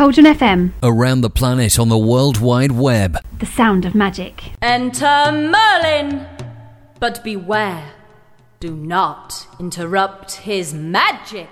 Cauldron FM, Around the planet on the World Wide Web. the sound of magic. Enter Merlin! But beware, do not interrupt his magic!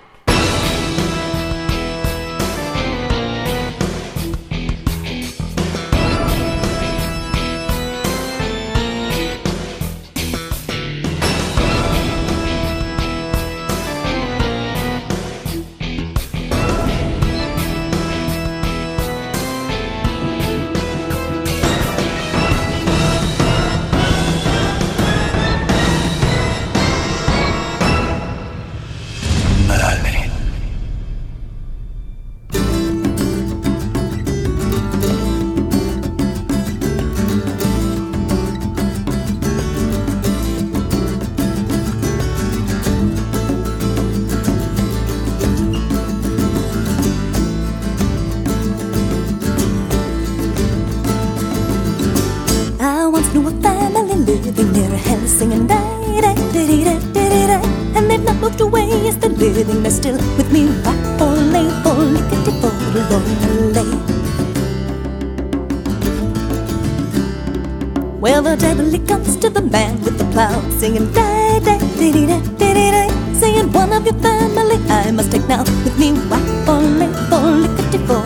to the man with the plow, singing da da dee dee da dee dee da. Singing one of your family I must take now with me. Why ole ole kitty for.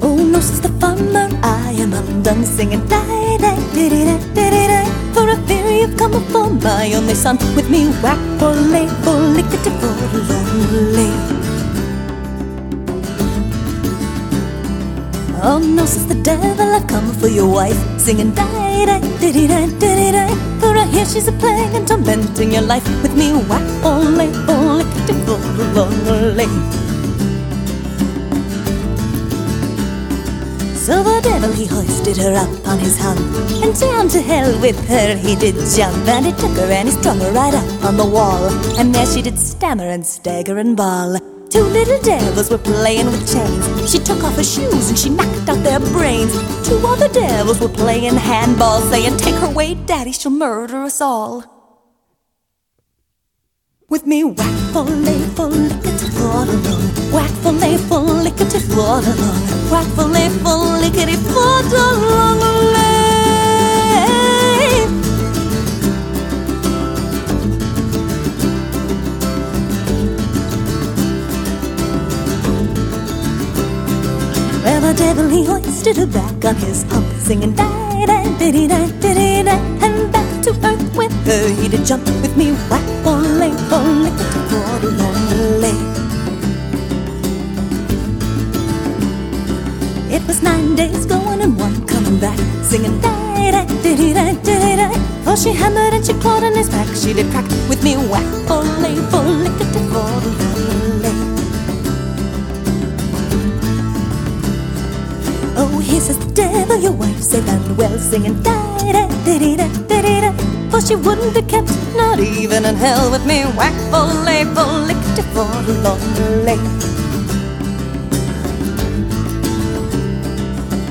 Oh no, says the farmer, I am undone singing da da dee dee da dee dee. For a fear you've come upon my only son, with me whack ole ole kitty for ole. Oh no, says the devil, I've come for your wife. Singing die, die, di di di di di di For I hear she's a plague and tormenting your life. With me whack lickety for lonely So the devil he hoisted her up on his hump And down to hell with her. He did jump And he took her and he strung her right up on the wall. And there she did stammer and stagger and bawl Two little devils were playing with chains She took off her shoes and she knocked out their brains Two other devils were playing handball Saying take her way daddy she'll murder us all with me, whack for lay for lickety for along. Whack for lay for lickety for along. Whack for lay for lickety for along. The devil he hoisted her back on his hump, singing die die diddy die diddy die, and back to earth with her he did jump with me, whack for lickety for long lay. It was nine days going and one coming back, singing die die diddy die diddy die. For oh, she hammered and she clawed on his back, she did crack with me, whack for lay for lickety kiss says the devil your wife said and well singing da da da da da da da For she wouldn't be kept, not even in hell with me Whack, full, lay, full, licked for a long lay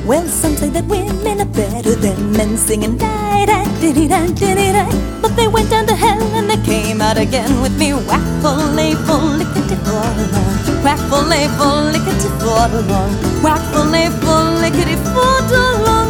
Well, some say that women are better than men, singing da da diddy da diddy da. But they went down to hell and they came out again with me. Waffle, label, lickety fort along. Waffle, label, lickety fort along. Waffle, label, lickety fort along.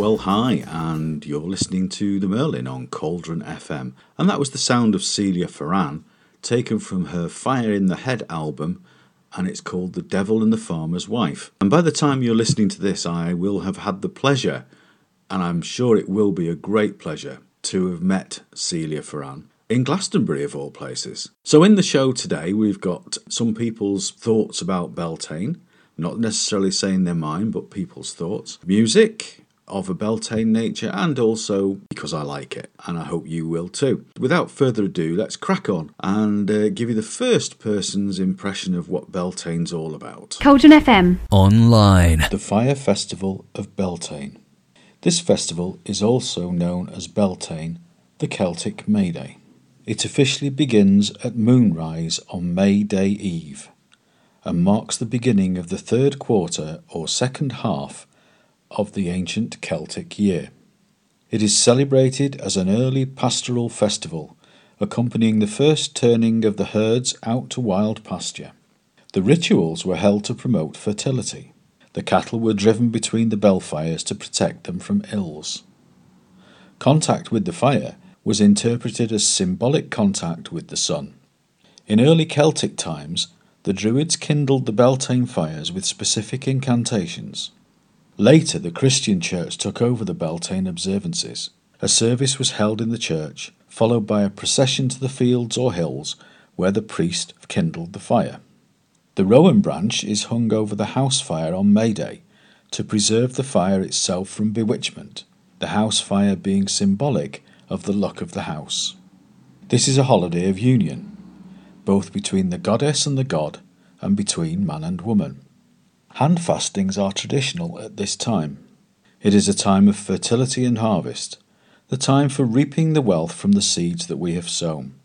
Well, hi, and you're listening to The Merlin on Cauldron FM. And that was the sound of Celia Farran, taken from her Fire in the Head album, and it's called The Devil and the Farmer's Wife. And by the time you're listening to this, I will have had the pleasure, and I'm sure it will be a great pleasure, to have met Celia Farran in Glastonbury, of all places. So, in the show today, we've got some people's thoughts about Beltane, not necessarily saying their mind, but people's thoughts, music of a Beltane nature, and also because I like it, and I hope you will too. Without further ado, let's crack on and uh, give you the first person's impression of what Beltane's all about. Cauldron FM, Online. The Fire Festival of Beltane. This festival is also known as Beltane, the Celtic May Day. It officially begins at moonrise on May Day Eve and marks the beginning of the third quarter or second half of the ancient Celtic year. It is celebrated as an early pastoral festival, accompanying the first turning of the herds out to wild pasture. The rituals were held to promote fertility. The cattle were driven between the belfires to protect them from ills. Contact with the fire was interpreted as symbolic contact with the sun. In early Celtic times, the Druids kindled the Beltane fires with specific incantations. Later, the Christian Church took over the Beltane observances. A service was held in the church, followed by a procession to the fields or hills where the priest kindled the fire. The rowan branch is hung over the house fire on May Day to preserve the fire itself from bewitchment, the house fire being symbolic of the luck of the house. This is a holiday of union, both between the goddess and the god, and between man and woman. Hand fastings are traditional at this time. It is a time of fertility and harvest, the time for reaping the wealth from the seeds that we have sown.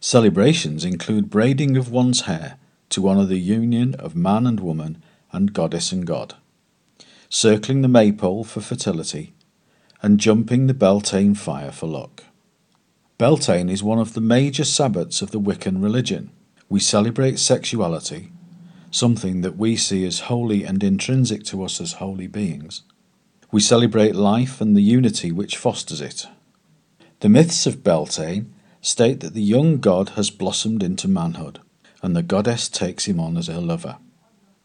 Celebrations include braiding of one's hair to honour the union of man and woman and goddess and god, circling the maypole for fertility, and jumping the Beltane fire for luck. Beltane is one of the major sabbats of the Wiccan religion. We celebrate sexuality, something that we see as holy and intrinsic to us as holy beings. We celebrate life and the unity which fosters it. The myths of Beltane state that the young god has blossomed into manhood, and the goddess takes him on as her lover.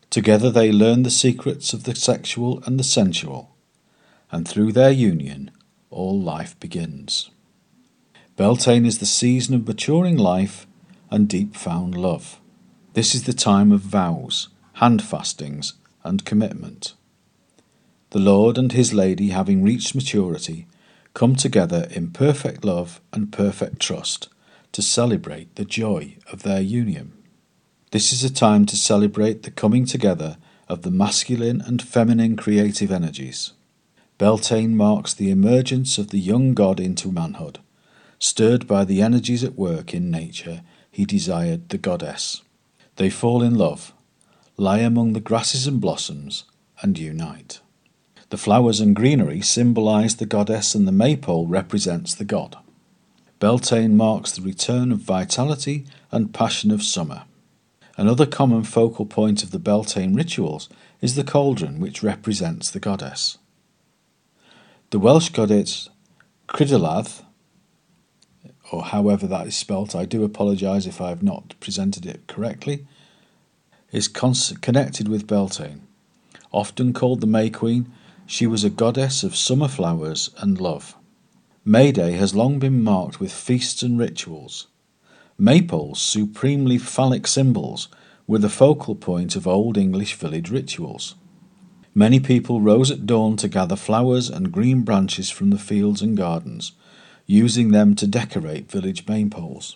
Together they learn the secrets of the sexual and the sensual, and through their union all life begins. Beltane is the season of maturing life and deep found love. This is the time of vows, hand fastings, and commitment. The Lord and his lady, having reached maturity, come together in perfect love and perfect trust to celebrate the joy of their union. This is a time to celebrate the coming together of the masculine and feminine creative energies. Beltane marks the emergence of the young god into manhood. Stirred by the energies at work in nature, he desired the goddess. They fall in love, lie among the grasses and blossoms, and unite. The flowers and greenery symbolize the goddess, and the maypole represents the god. Beltane marks the return of vitality and passion of summer. Another common focal point of the Beltane rituals is the cauldron, which represents the goddess. The Welsh goddess Cridolath, or however that is spelt, I do apologise if I have not presented it correctly, is connected with Beltane. Often called the May Queen, she was a goddess of summer flowers and love. May Day has long been marked with feasts and rituals. Maypoles, supremely phallic symbols, were the focal point of Old English village rituals. Many people rose at dawn to gather flowers and green branches from the fields and gardens, using them to decorate village maypoles.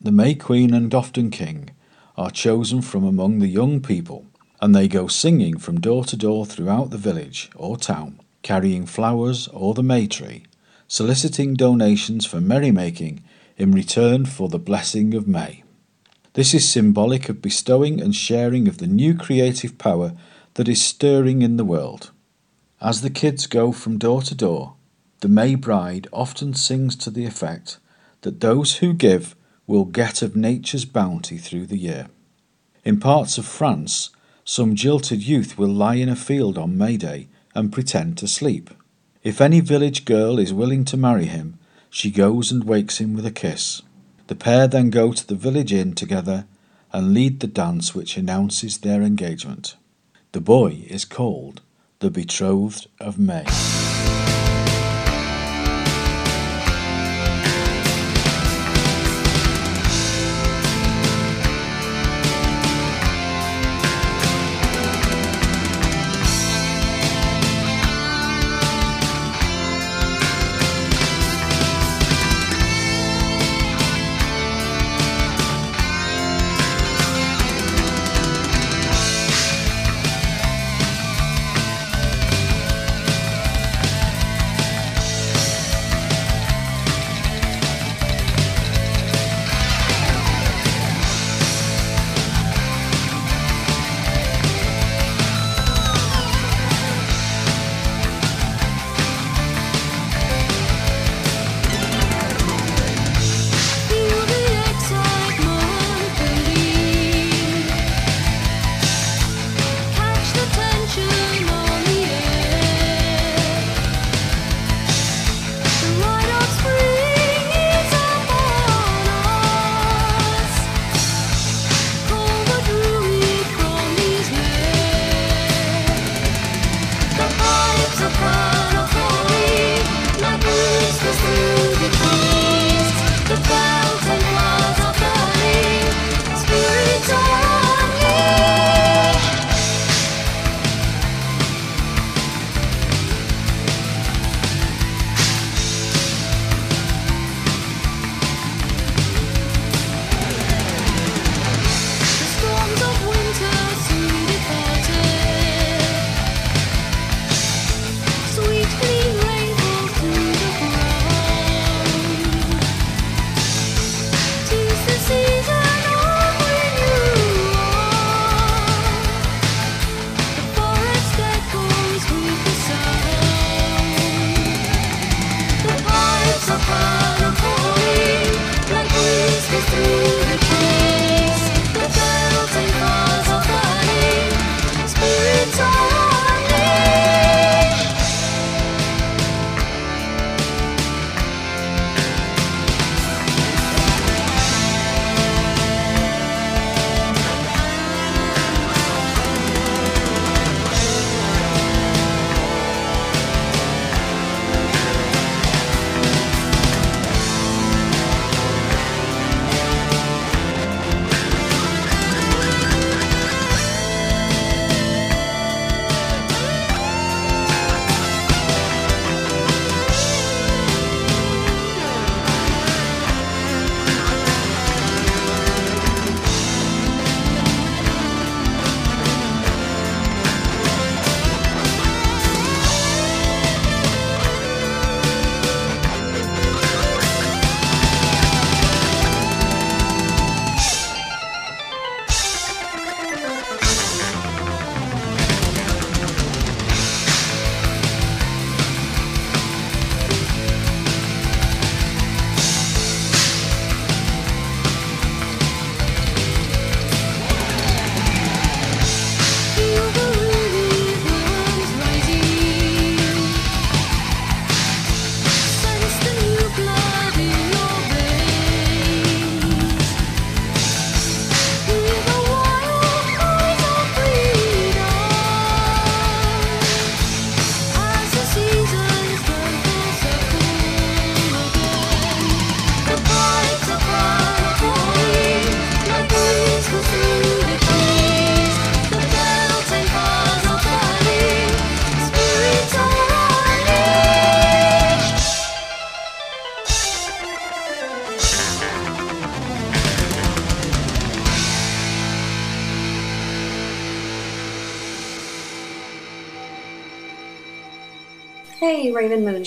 The May Queen and often King are chosen from among the young people, and they go singing from door to door throughout the village or town, carrying flowers or the May tree, soliciting donations for merrymaking in return for the blessing of May. This is symbolic of bestowing and sharing of the new creative power that is stirring in the world. As the kids go from door to door, the May bride often sings to the effect that those who give will get of nature's bounty through the year. In parts of France, some jilted youth will lie in a field on May Day and pretend to sleep. If any village girl is willing to marry him, she goes and wakes him with a kiss. The pair then go to the village inn together and lead the dance which announces their engagement. The boy is called the betrothed of May.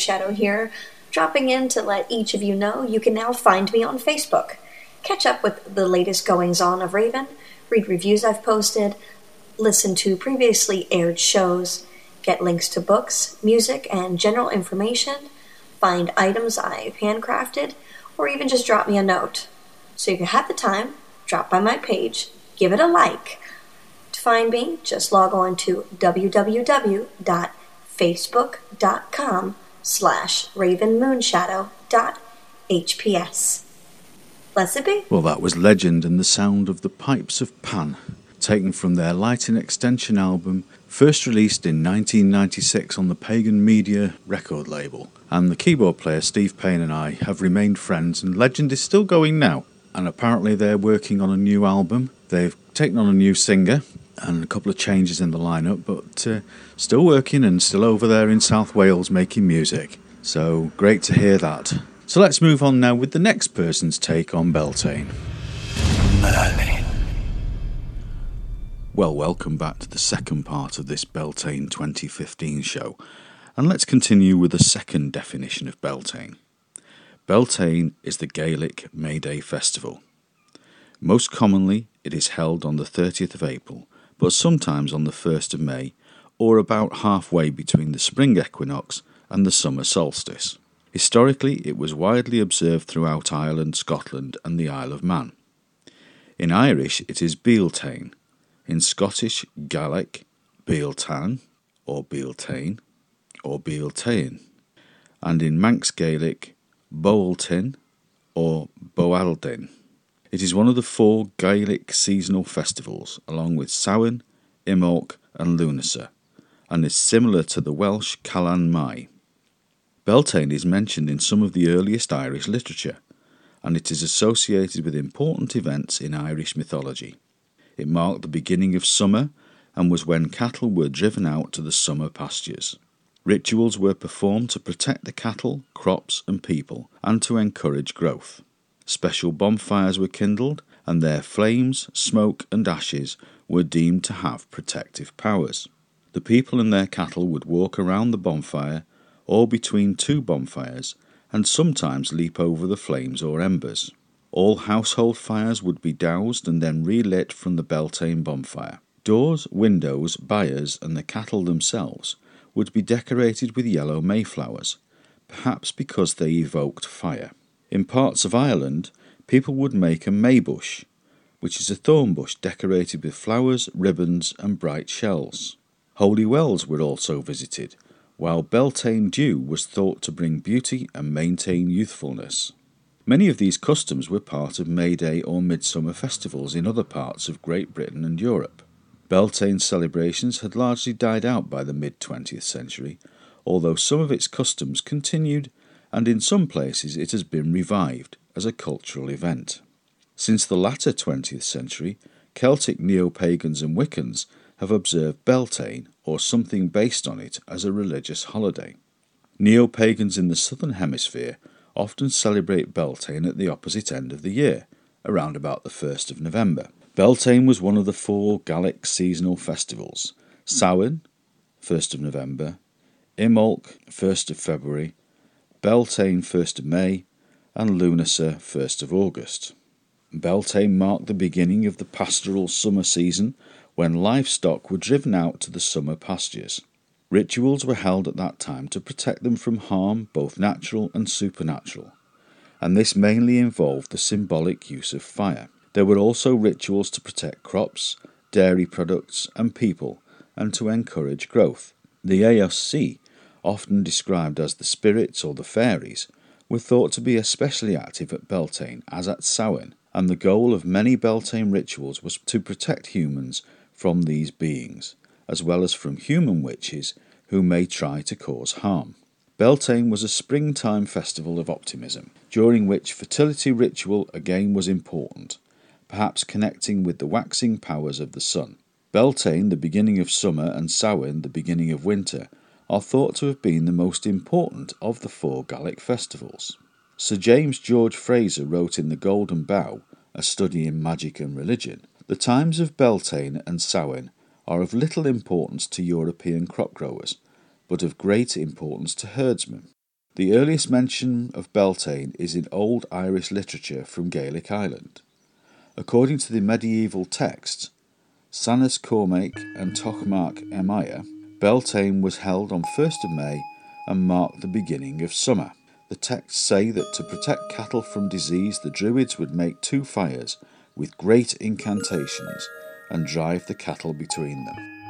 Moonshadow here, dropping in to let each of you know you can now find me on Facebook. Catch up with the latest goings on of Raven, read reviews I've posted, listen to previously aired shows, get links to books, music, and general information, find items I've handcrafted, or even just drop me a note. So if you have the time, drop by my page, give it a like. To find me, just log on to www.facebook.com slash ravenmoonshadow.hps. Blessed be. Well, that was Legend and the Sound of the Pipes of Pan, taken from their Light in Extension album, first released in 1996 on the Pagan Media record label. And the keyboard player Steve Payne and I have remained friends, and Legend is still going now. And apparently, they're working on a new album. They've taken on a new singer and a couple of changes in the lineup, but uh, still working and still over there in South Wales making music. So great to hear that. So let's move on now with the next person's take on Beltane. Merlin. Well, welcome back to the second part of this Beltane 2015 show, and let's continue with the second definition of Beltane. Beltane is the Gaelic May Day festival. Most commonly, it is held on the 30th of April, but sometimes on the 1st of May, or about halfway between the spring equinox and the summer solstice. Historically, it was widely observed throughout Ireland, Scotland, and the Isle of Man. In Irish, it is Bealtaine. In Scottish Gaelic, Bealtan, or Bealtaine, or Bealtaine. And in Manx Gaelic, Boaltinn, or Boaldyn. It is one of the four Gaelic seasonal festivals, along with Samhain, Imbolc, and Lunasa, and is similar to the Welsh Calan Mai. Beltane is mentioned in some of the earliest Irish literature, and it is associated with important events in Irish mythology. It marked the beginning of summer and was when cattle were driven out to the summer pastures. Rituals were performed to protect the cattle, crops, and people, and to encourage growth. Special bonfires were kindled, and their flames, smoke, and ashes were deemed to have protective powers. The people and their cattle would walk around the bonfire or between two bonfires, and sometimes leap over the flames or embers. All household fires would be doused and then relit from the Beltane bonfire. Doors, windows, byres, and the cattle themselves would be decorated with yellow mayflowers, perhaps because they evoked fire. In parts of Ireland, people would make a maybush, which is a thorn bush decorated with flowers, ribbons, and bright shells. Holy wells were also visited, while Beltane dew was thought to bring beauty and maintain youthfulness. Many of these customs were part of May Day or Midsummer festivals in other parts of Great Britain and Europe. Beltane celebrations had largely died out by the mid 20th century, although some of its customs continued and in some places it has been revived as a cultural event. Since the latter 20th century, Celtic neo pagans and Wiccans have observed Beltane or something based on it as a religious holiday. Neo pagans in the southern hemisphere often celebrate Beltane at the opposite end of the year, around about the 1st of November. Beltane was one of the four Gallic seasonal festivals Samhain, 1st of November, Imbolc, 1st of February, Beltane 1st of May, and Lunasa 1st of August. Beltane marked the beginning of the pastoral summer season when livestock were driven out to the summer pastures. Rituals were held at that time to protect them from harm, both natural and supernatural, and this mainly involved the symbolic use of fire. There were also rituals to protect crops, dairy products, and people, and to encourage growth. The aos sí often described as the spirits or the fairies, were thought to be especially active at Beltane as at Samhain, and the goal of many Beltane rituals was to protect humans from these beings, as well as from human witches who may try to cause harm. Beltane was a springtime festival of optimism, during which fertility ritual again was important, perhaps connecting with the waxing powers of the sun. Beltane, the beginning of summer, and Samhain, the beginning of winter, are thought to have been the most important of the four Gaelic festivals. Sir James George Frazer wrote in The Golden Bough, a study in magic and religion, the times of Beltane and Samhain are of little importance to European crop growers, but of great importance to herdsmen. The earliest mention of Beltane is in Old Irish literature from Gaelic Island. According to the medieval texts, Sanas Cormac and Tochmarc Emire, Beltane was held on 1st of May and marked the beginning of summer. The texts say that to protect cattle from disease, the Druids would make two fires with great incantations and drive the cattle between them.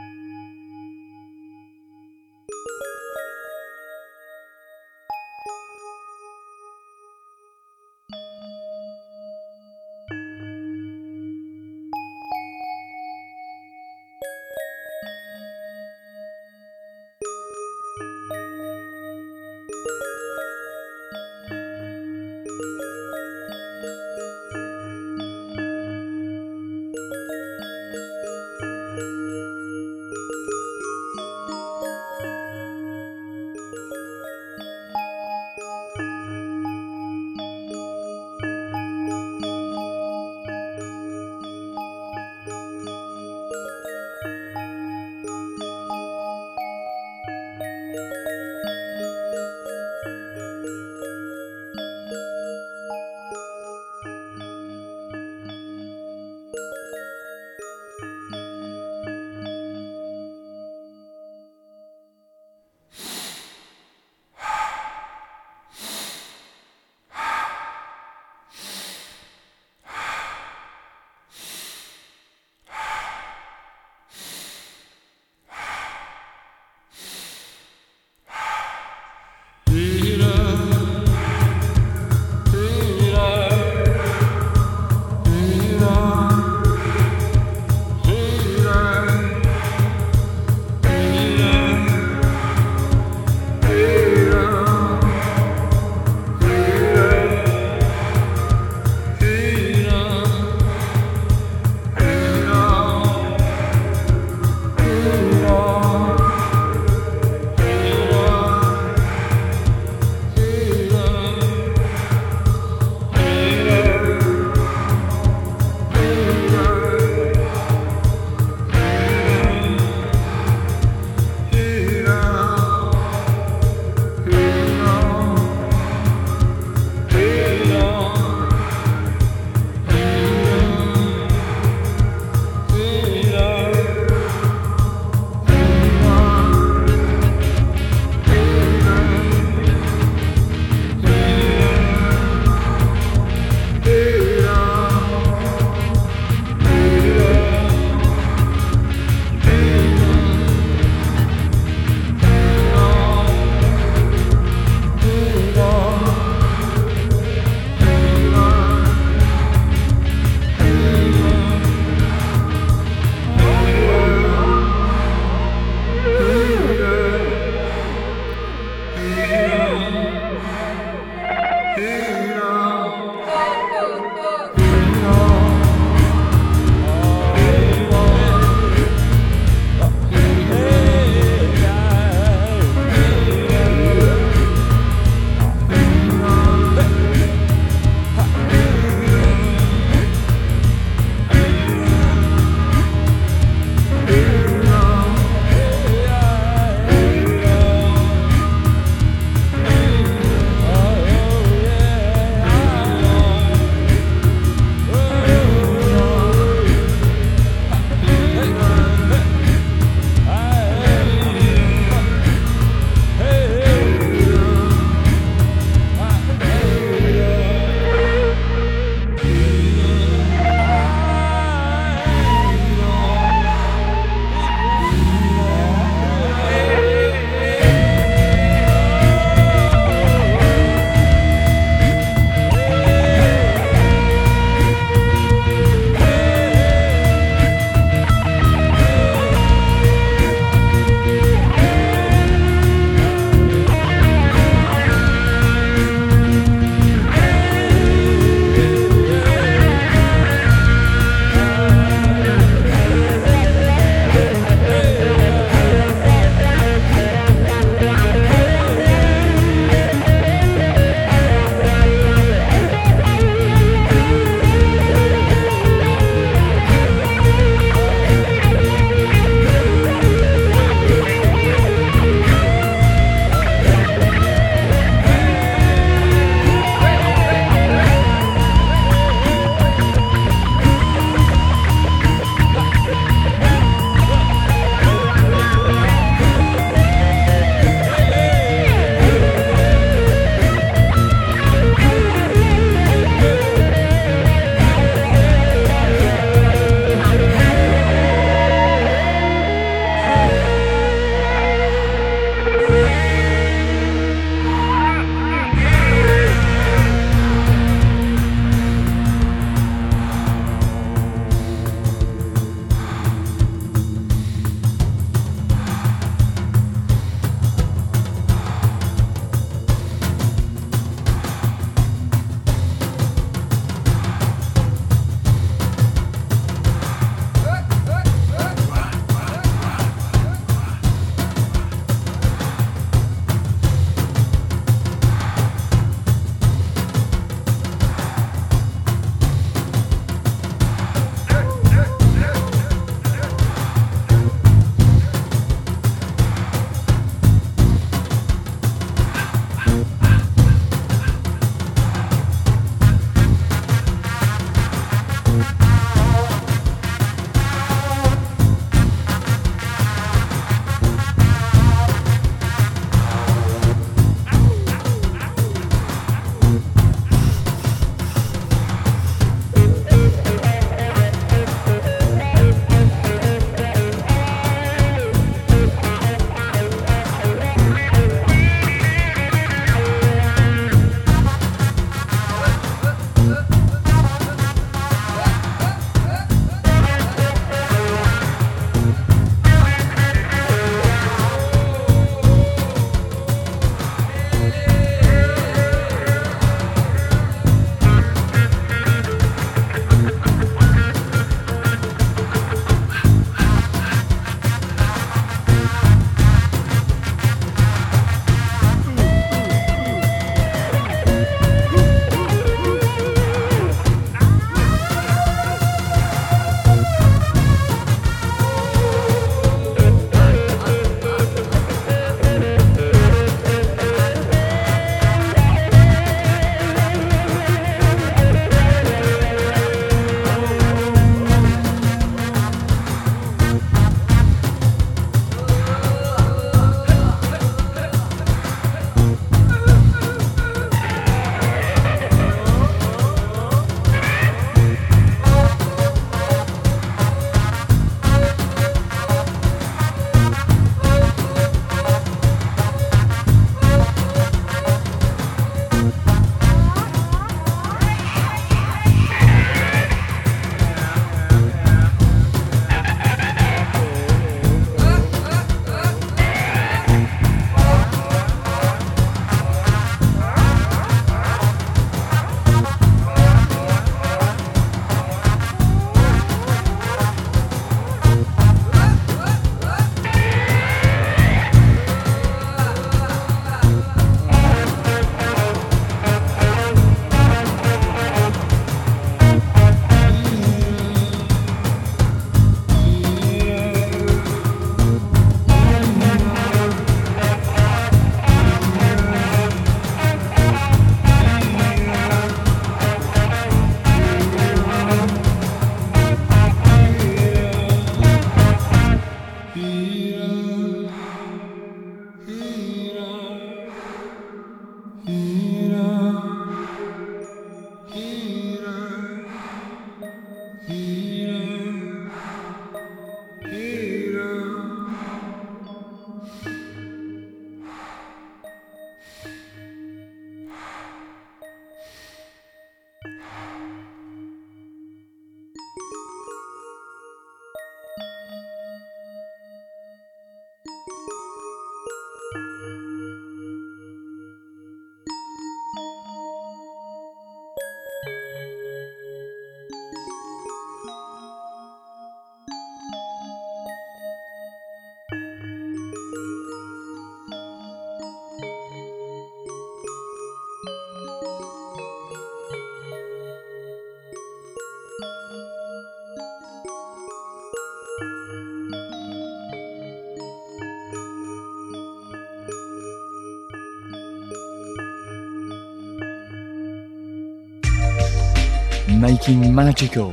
Making magical,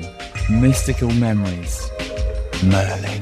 mystical memories. Merlin.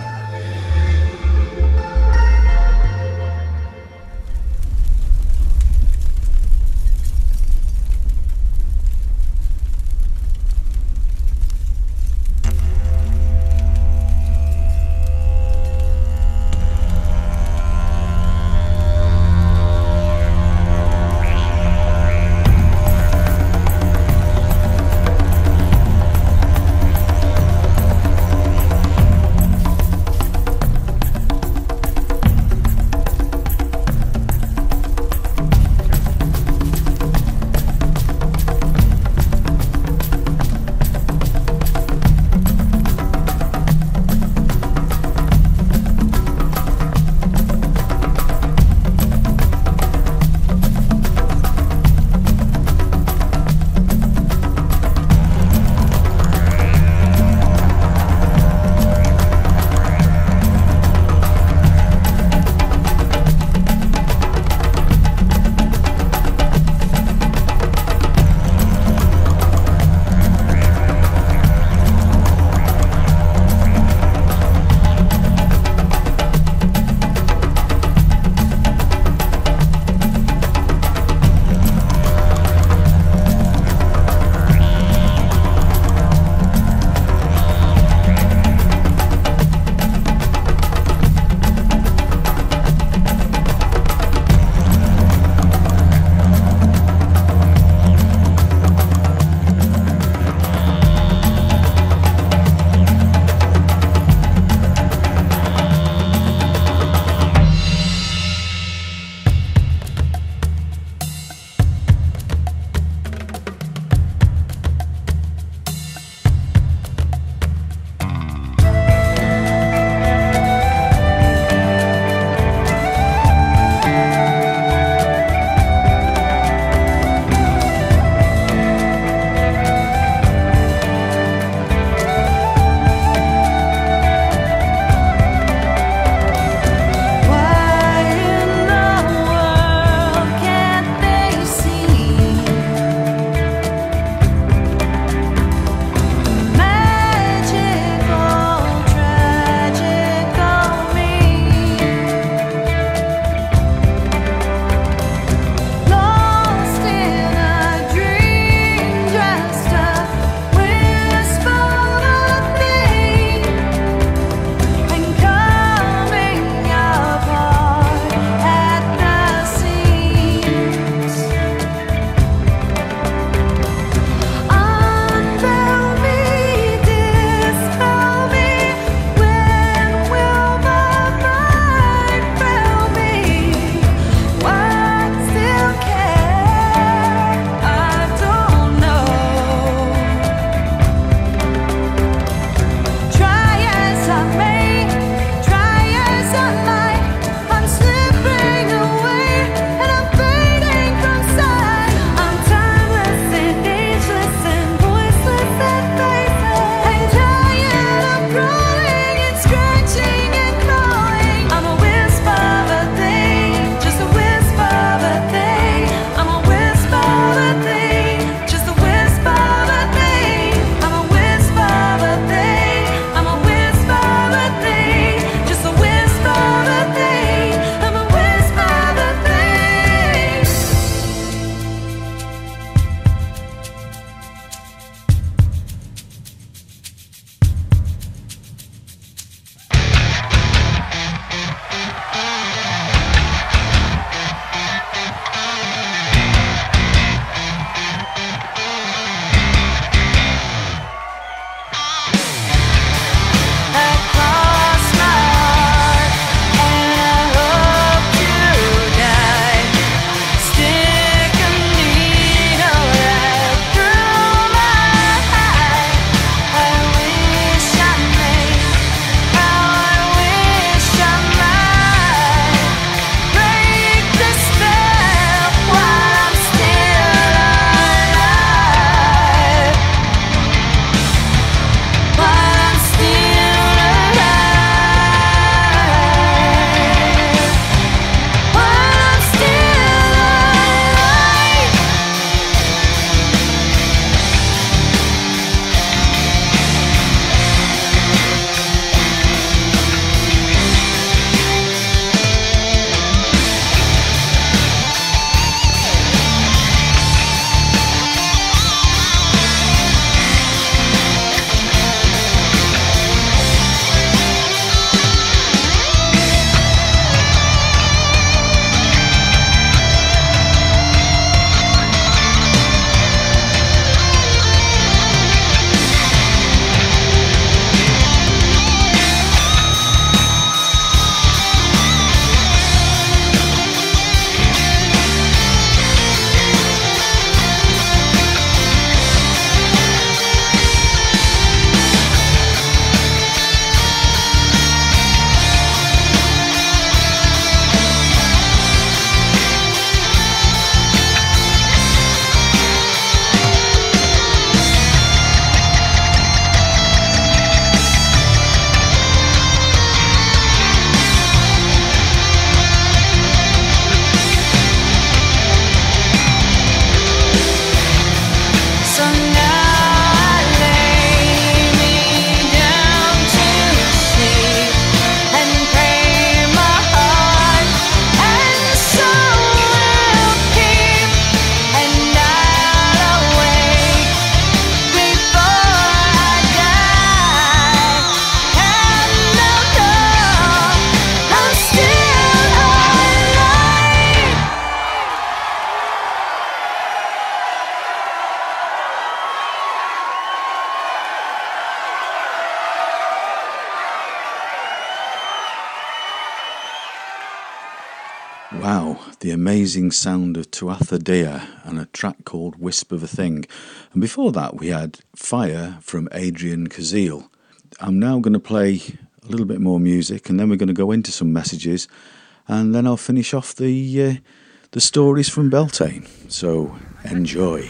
Amazing sound of Tuatha Dea and a track called Wisp of a Thing. And before that, we had Fire from Adrian Kazil. I'm now going to play a little bit more music and then we're going to go into some messages and then I'll finish off the, uh, the stories from Beltane. So enjoy.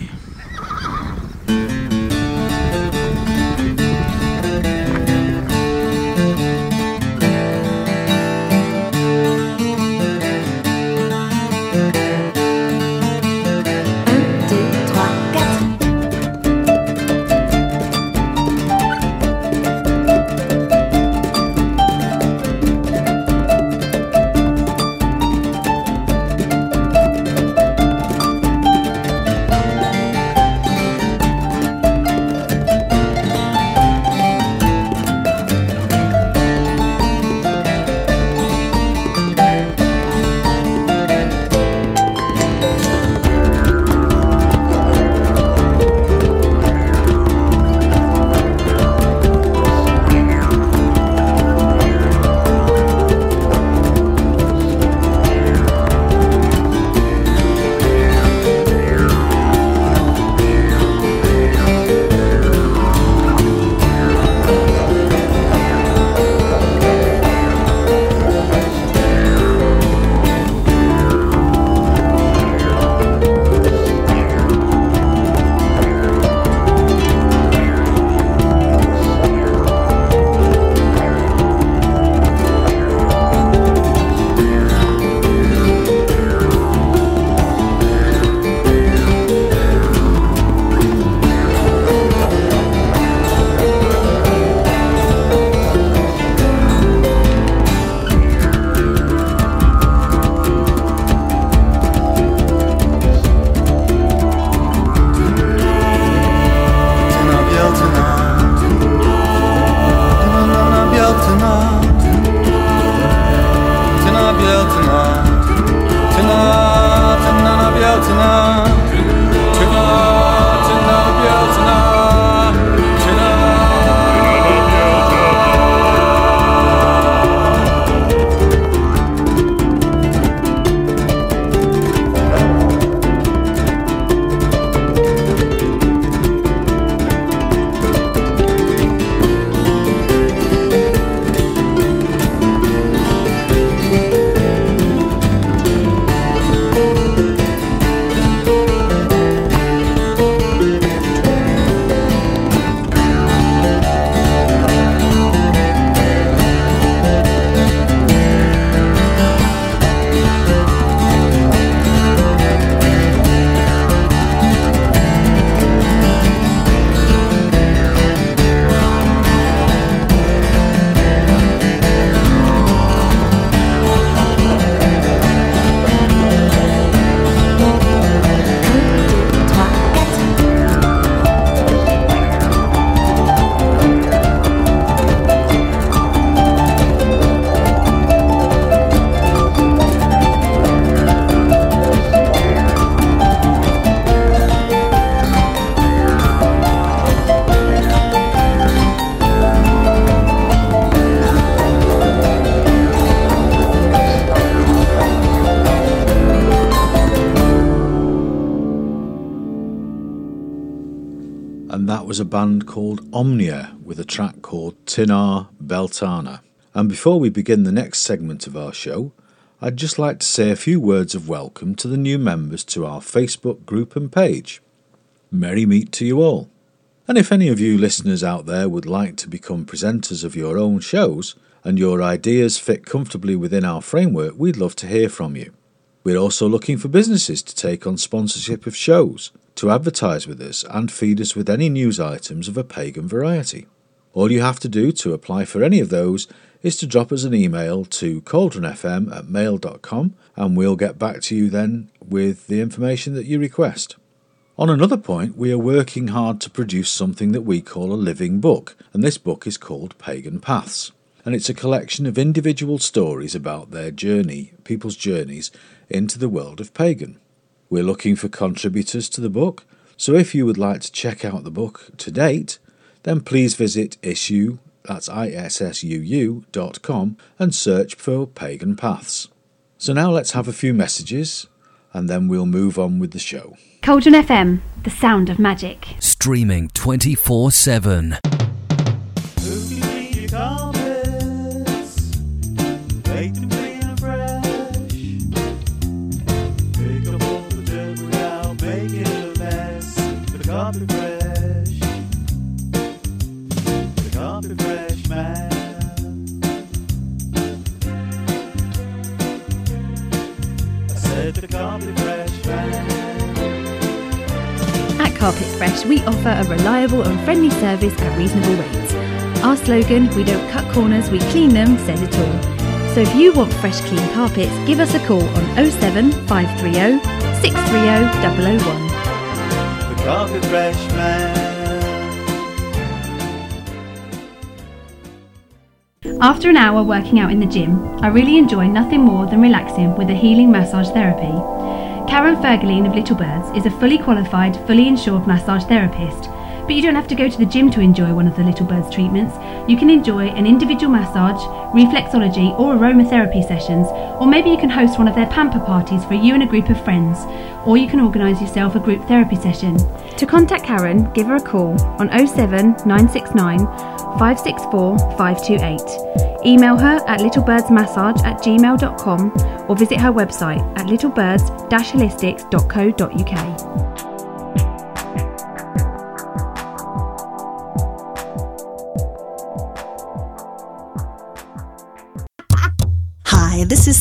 Was a band called Omnia with a track called Tine Bealtaine. And before we begin the next segment of our show, I'd just like to say a few words of welcome to the new members to our Facebook group and page. Merry meet to you all. And if any of you listeners out there would like to become presenters of your own shows and your ideas fit comfortably within our framework, we'd love to hear from you. We're also looking for businesses to take on sponsorship of shows to advertise with us and feed us with any news items of a pagan variety. All you have to do to apply for any of those is to drop us an email to cauldronfm at mail.com and we'll get back to you then with the information that you request. On another point, we are working hard to produce something that we call a living book, and this book is called Pagan Paths. And it's a collection of individual stories about their journey, people's journeys into the world of pagan. We're looking for contributors to the book, so if you would like to check out the book to date, then please visit issuu, that's issuu.com, and search for Pagan Paths. So now let's have a few messages and then we'll move on with the show. Cauldron FM, the sound of magic. Streaming 24 7. Carpet Fresh, we offer a reliable and friendly service at reasonable rates. Our slogan, we don't cut corners, we clean them, says it all. So if you want fresh, clean carpets, give us a call on 07 530 630 001. The Carpet Fresh Man. After an hour working out in the gym, I really enjoy nothing more than relaxing with a healing massage therapy. Karen Fergaline of Little Birds is a fully qualified, fully insured massage therapist. But you don't have to go to the gym to enjoy one of the Little Birds treatments. You can enjoy an individual massage, reflexology, or aromatherapy sessions, or maybe you can host one of their pamper parties for you and a group of friends, or you can organise yourself a group therapy session. To contact Karen, give her a call on 07 969 564 528. Email her at littlebirdsmassage at gmail.com or visit her website at littlebirds-holistics.co.uk.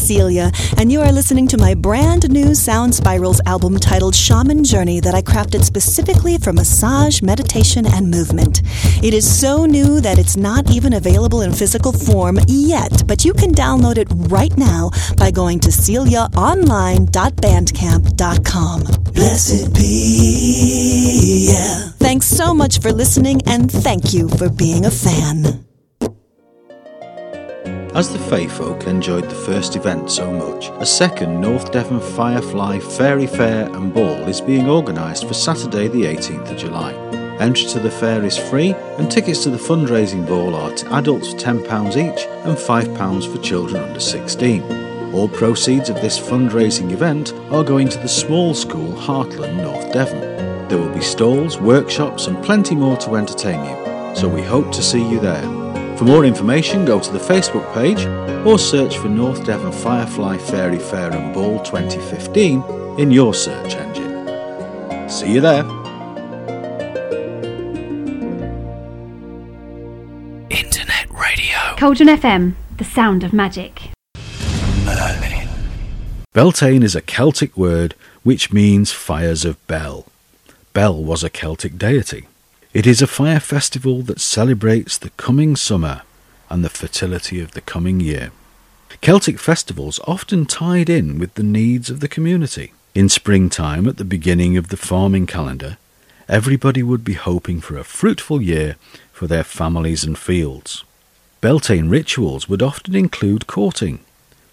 Celia, and you are listening to my brand new Sound Spirals album titled Shaman Journey that I crafted specifically for massage, meditation, and movement. It is so new that it's not even available in physical form yet, but you can download it right now by going to celiaonline.bandcamp.com. Blessed be. Yeah. Thanks so much for listening, and thank you for being a fan. As the Fae folk enjoyed the first event so much, a second North Devon Firefly Fairy Fair and Ball is being organised for Saturday the 18th of July. Entry to the fair is free and tickets to the fundraising ball are to adults £10 each and £5 for children under 16. All proceeds of this fundraising event are going to the small school Heartland, North Devon. There will be stalls, workshops and plenty more to entertain you, so we hope to see you there. For more information, go to the Facebook page or search for North Devon Firefly Fairy Fair and Ball 2015 in your search engine. See you there. Internet radio. Cauldron FM, the sound of magic. Merlin. Beltane is a Celtic word which means fires of Bel. Bel was a Celtic deity. It is a fire festival that celebrates the coming summer and the fertility of the coming year. Celtic festivals often tied in with the needs of the community. In springtime, at the beginning of the farming calendar, everybody would be hoping for a fruitful year for their families and fields. Beltane rituals would often include courting.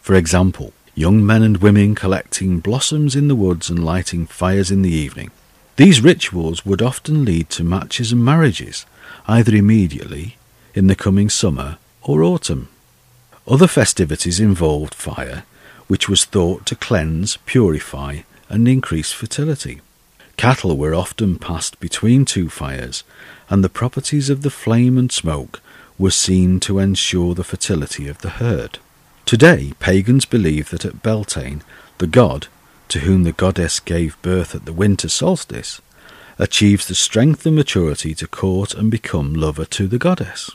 For example, young men and women collecting blossoms in the woods and lighting fires in the evening. These rituals would often lead to matches and marriages, either immediately, in the coming summer, or autumn. Other festivities involved fire, which was thought to cleanse, purify, and increase fertility. Cattle were often passed between two fires, and the properties of the flame and smoke were seen to ensure the fertility of the herd. Today, pagans believe that at Beltane, the god, to whom the goddess gave birth at the winter solstice, achieves the strength and maturity to court and become lover to the goddess.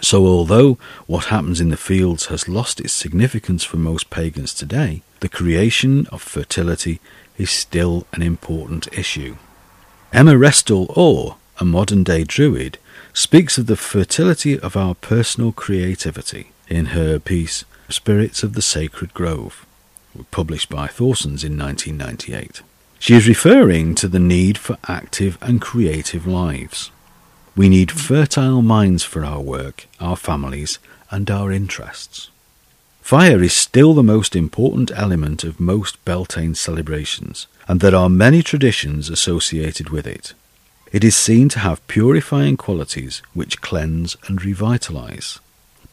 So, although what happens in the fields has lost its significance for most pagans today, the creation of fertility is still an important issue. Emma Restall Orr, a modern day druid, speaks of the fertility of our personal creativity in her piece Spirits of the Sacred Grove, published by Thorsons in 1998. She is referring to the need for active and creative lives. We need fertile minds for our work, our families, and our interests. Fire is still the most important element of most Beltane celebrations, and there are many traditions associated with it. It is seen to have purifying qualities which cleanse and revitalize.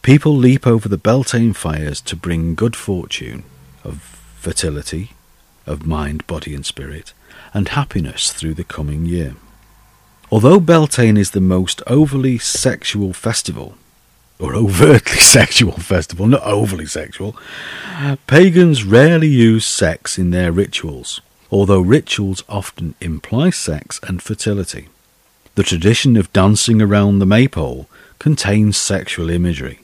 People leap over the Beltane fires to bring good fortune. Of fertility, of mind, body, and spirit, and happiness through the coming year. Although Beltane is the most overly sexual festival, or overtly sexual festival, not overly sexual, pagans rarely use sex in their rituals, although rituals often imply sex and fertility. The tradition of dancing around the maypole contains sexual imagery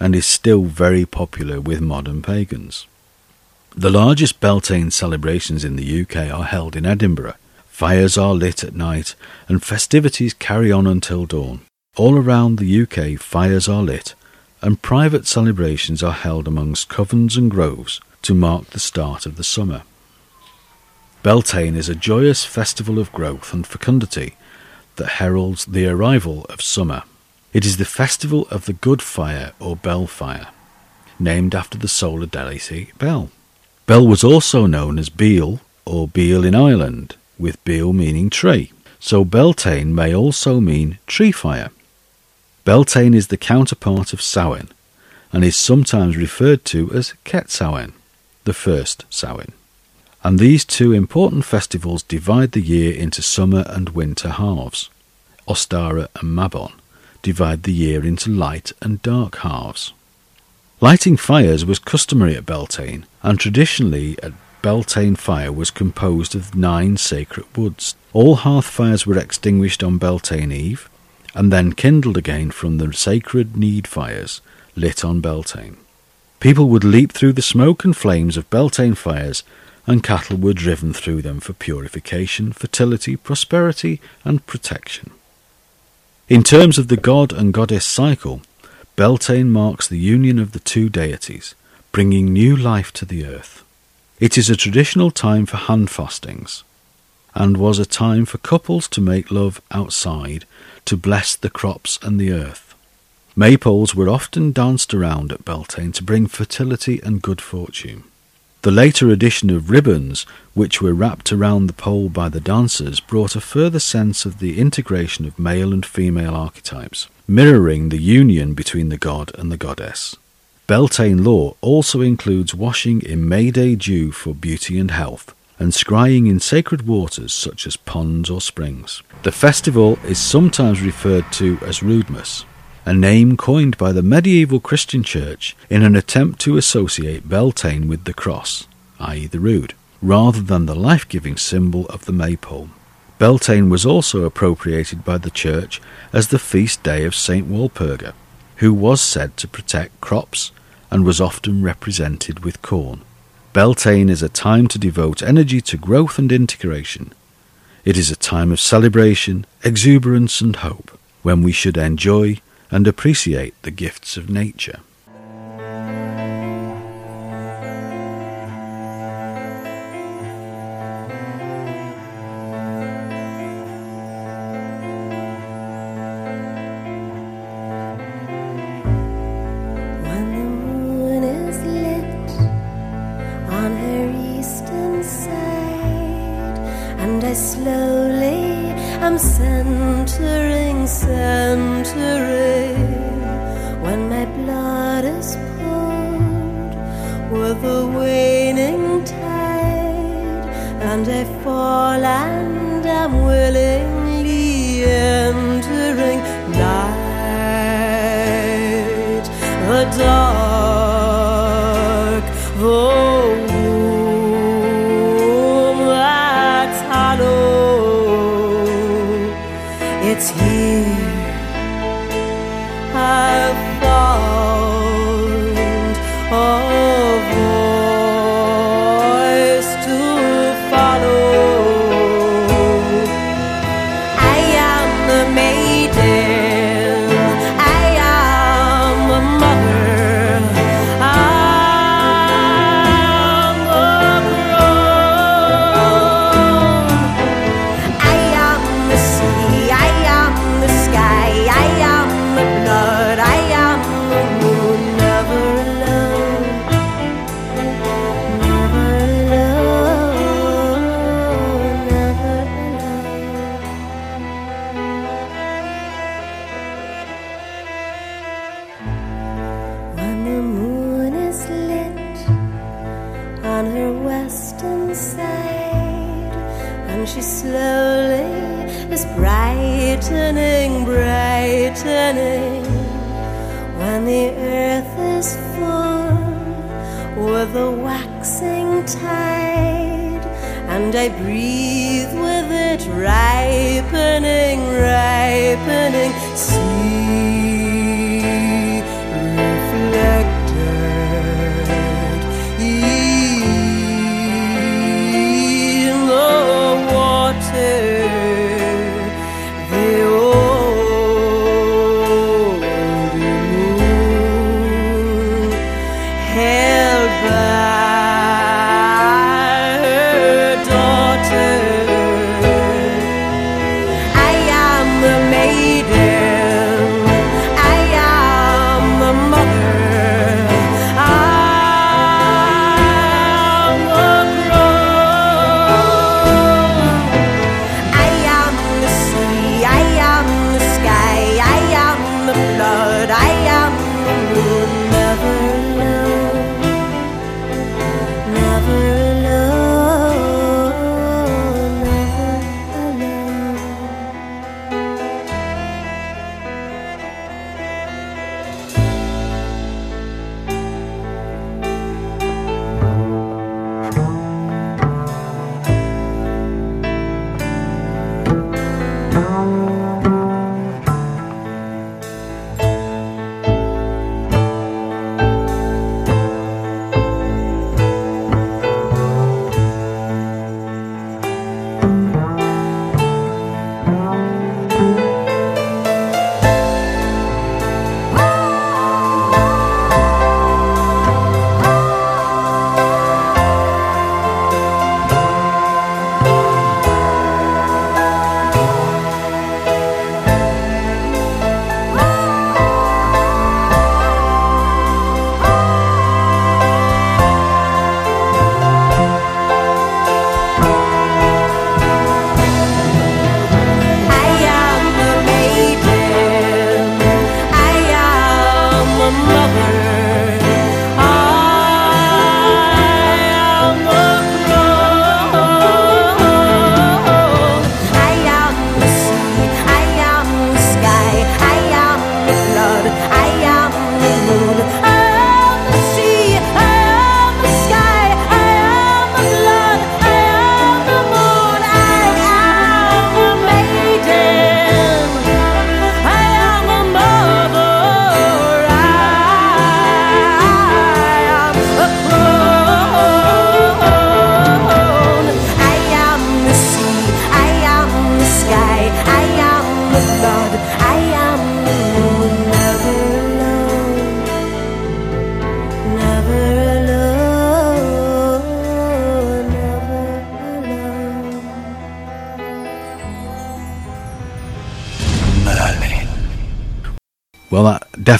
and is still very popular with modern pagans. The largest Beltane celebrations in the UK are held in Edinburgh. Fires are lit at night and festivities carry on until dawn. All around the UK, fires are lit and private celebrations are held amongst covens and groves to mark the start of the summer. Beltane is a joyous festival of growth and fecundity that heralds the arrival of summer. It is the festival of the good fire or bell fire, named after the solar deity Bel. Bel was also known as Beal or Beal in Ireland, with Beal meaning tree, so Beltane may also mean tree fire. Beltane is the counterpart of Samhain and is sometimes referred to as Cetsamhain, the first Samhain. And these two important festivals divide the year into summer and winter halves. Ostara and Mabon divide the year into light and dark halves. Lighting fires was customary at Beltane, and traditionally a Beltane fire was composed of nine sacred woods. All hearth fires were extinguished on Beltane Eve, and then kindled again from the sacred need fires lit on Beltane. People would leap through the smoke and flames of Beltane fires, and cattle were driven through them for purification, fertility, prosperity, and protection. In terms of the god and goddess cycle, Beltane marks the union of the two deities, bringing new life to the earth. It is a traditional time for hand fastings, and was a time for couples to make love outside to bless the crops and the earth. Maypoles were often danced around at Beltane to bring fertility and good fortune. The later addition of ribbons, which were wrapped around the pole by the dancers, brought a further sense of the integration of male and female archetypes, mirroring the union between the god and the goddess. Beltane lore also includes washing in May Day dew for beauty and health, and scrying in sacred waters such as ponds or springs. The festival is sometimes referred to as Roodmas, a name coined by the medieval Christian Church in an attempt to associate Beltane with the cross, i.e., the rood, rather than the life giving symbol of the maypole. Beltane was also appropriated by the Church as the feast day of Saint Walpurga, who was said to protect crops and was often represented with corn. Beltane is a time to devote energy to growth and integration. It is a time of celebration, exuberance, and hope, when we should enjoy and appreciate the gifts of nature. It's here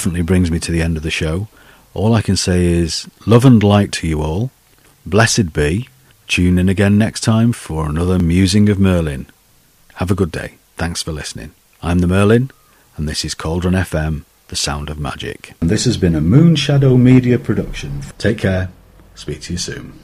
definitely brings me to the end of the show. All I can say is love and light to you all. Blessed be. Tune in again next time for another Musing of Merlin. Have a good day. Thanks for listening. I'm the Merlin, and this is Cauldron FM, the sound of magic. And this has been a Moonshadow Media production. Take care. Speak to you soon.